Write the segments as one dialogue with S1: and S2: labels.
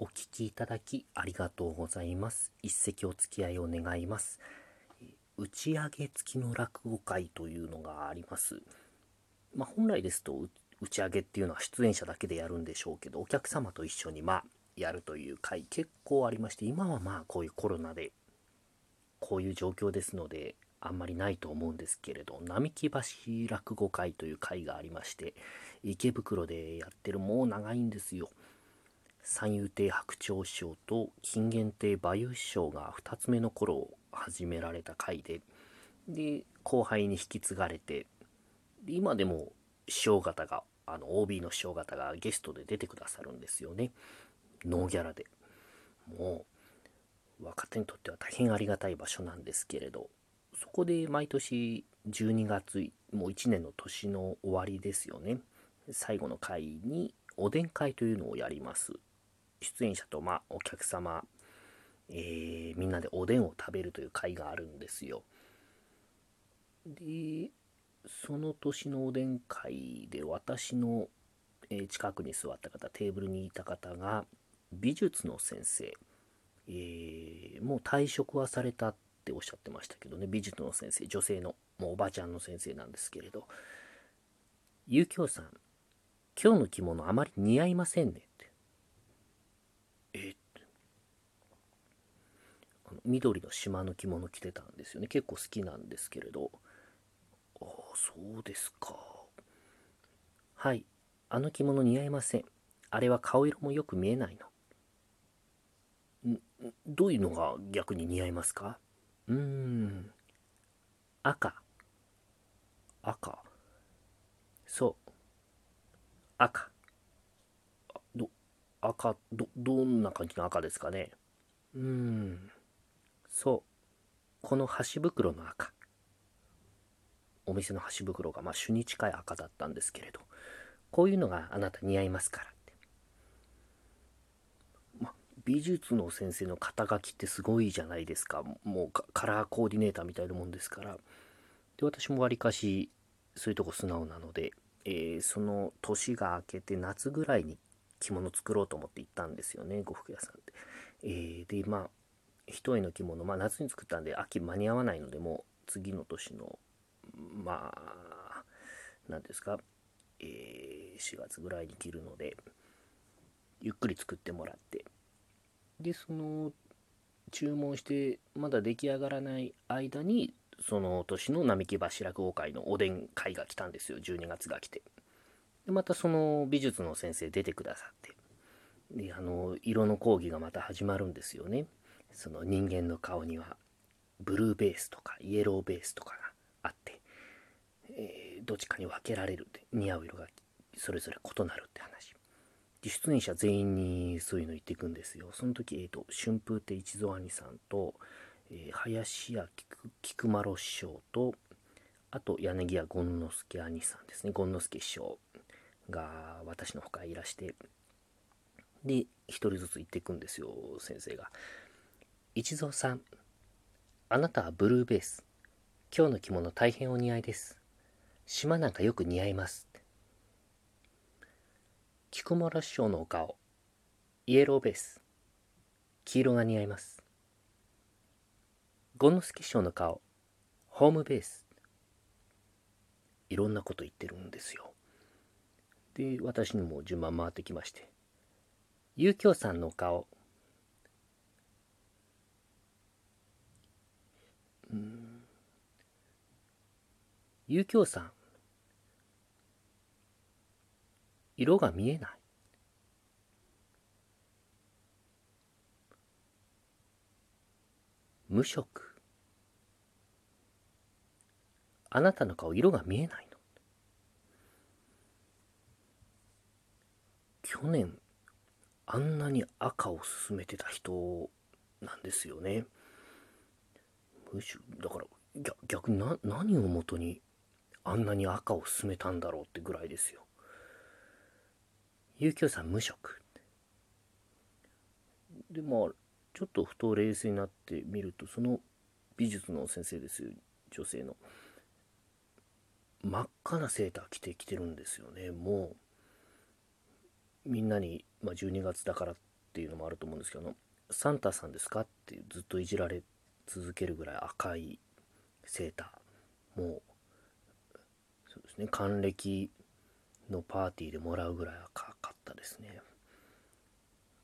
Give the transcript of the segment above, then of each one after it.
S1: お聞きいただきありがとうございます。一席お付き合いを願います。打ち上げ付きの落語会というのがあります。まあ、本来ですと打ち上げっていうのは出演者だけでやるんでしょうけど、お客様と一緒にまあやるという会結構ありまして、今はまあこういうコロナでこういう状況ですので、あんまりないと思うんですけれど、並木橋落語会という会がありまして、池袋でやってるもう長いんですよ。三遊亭白鳥師匠と金元亭馬遊師匠が2つ目の頃を始められた回でで後輩に引き継がれて今でも師匠方があの OB の師匠方がゲストで出てくださるんですよね。ノーギャラで。もう若手にとっては大変ありがたい場所なんですけれどそこで毎年12月もう1年の年の終わりですよね。最後の回におでん会というのをやります。出演者とまあお客様、えーみんなでおでんを食べるという会があるんですよ。でその年のおでん会で私の、え近くに座った方テーブルにいた方が美術の先生、えーもう退職はされたっておっしゃってましたけどね。美術の先生女性のもうおばちゃんの先生なんですけれど「ゆきょうさん今日の着物あまり似合いませんね」ってえってあの緑の島の着物着てたんですよね。結構好きなんですけれど。ああそうですか。はい。あの着物似合いません。あれは顔色もよく見えないの。どういうのが逆に似合いますか？うーん。赤赤そう赤。ど赤どどんな感じの赤ですかね。うーん。そう。この箸袋の赤。お店の箸袋がまあ主に近い赤だったんですけれど。こういうのがあなた似合いますからって、ま、美術の先生の肩書きってすごいじゃないですか。もうカラーコーディネーターみたいなもんですから。で私もわりかしそういうとこ素直なので、えーその年が明けて夏ぐらいに着物作ろうと思って行ったんですよね呉服屋さんで。えーでまあ一重の着物、まあ、夏に作ったんで秋間に合わないのでもう次の年のまあ何ですか、えー4月ぐらいに着るのでゆっくり作ってもらってでその注文してまだ出来上がらない間にその年の並木橋落語会のおでん会が来たんですよ。12月が来て。でまたその美術の先生出てくださって。であの色の講義がまた始まるんですよね。その人間の顔にはブルーベースとかイエローベースとかがあって、えーどっちかに分けられるって似合う色がそれぞれ異なるって話。で出演者全員にそういうの言っていくんですよ。その時、えー、と春風亭一蔵兄さんと、えー林家菊丸師匠とあと柳家権之助兄さんですね。権之助師匠が私の他いらしてで一人ずつ言っていくんですよ先生が。一蔵さんあなたはブルーベース。今日の着物大変お似合いです。島なんかよく似合います。菊丸師匠のお顔イエローベース。黄色が似合います。権之助師匠の顔。ホームベース。いろんなこと言ってるんですよ。で私にも順番回ってきまして。遊興さんのお顔遊興さん。色が見えない。無色。あなたの顔色が見えないの。去年あんなに赤を勧めてた人なんですよね。むしろだから逆に何をもとにあんなに赤を勧めたんだろうってぐらいですよ。有給さん無職。でまあちょっとふと冷静になってみるとその美術の先生ですよ女性の。真っ赤なセーター着てきてるんですよね。もうみんなに、まあ、12月だからっっていうのもあると思うんですけどサンタさんですかってずっといじられ続けるぐらい赤いセーターもうそうですね還暦のパーティーでもらうぐらい赤かったですね。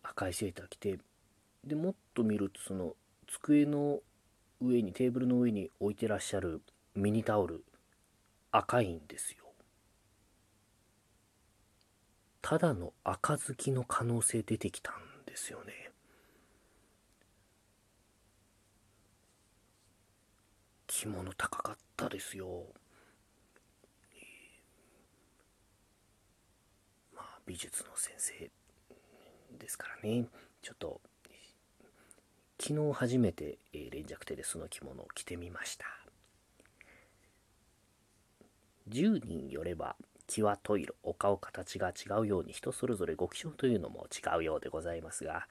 S1: 赤いセーター着てでもっと見るとその机の上にテーブルの上に置いてらっしゃるミニタオル赤いんですよ。ただの赤好きの可能性出てきたんですよね。着物高かったですよ。まあ美術の先生ですからね。ちょっと昨日初めて、えー、連弱手でその着物を着てみました。10人よれば気はといろお顔形が違うように人それぞれご気性というのも違うようでございますが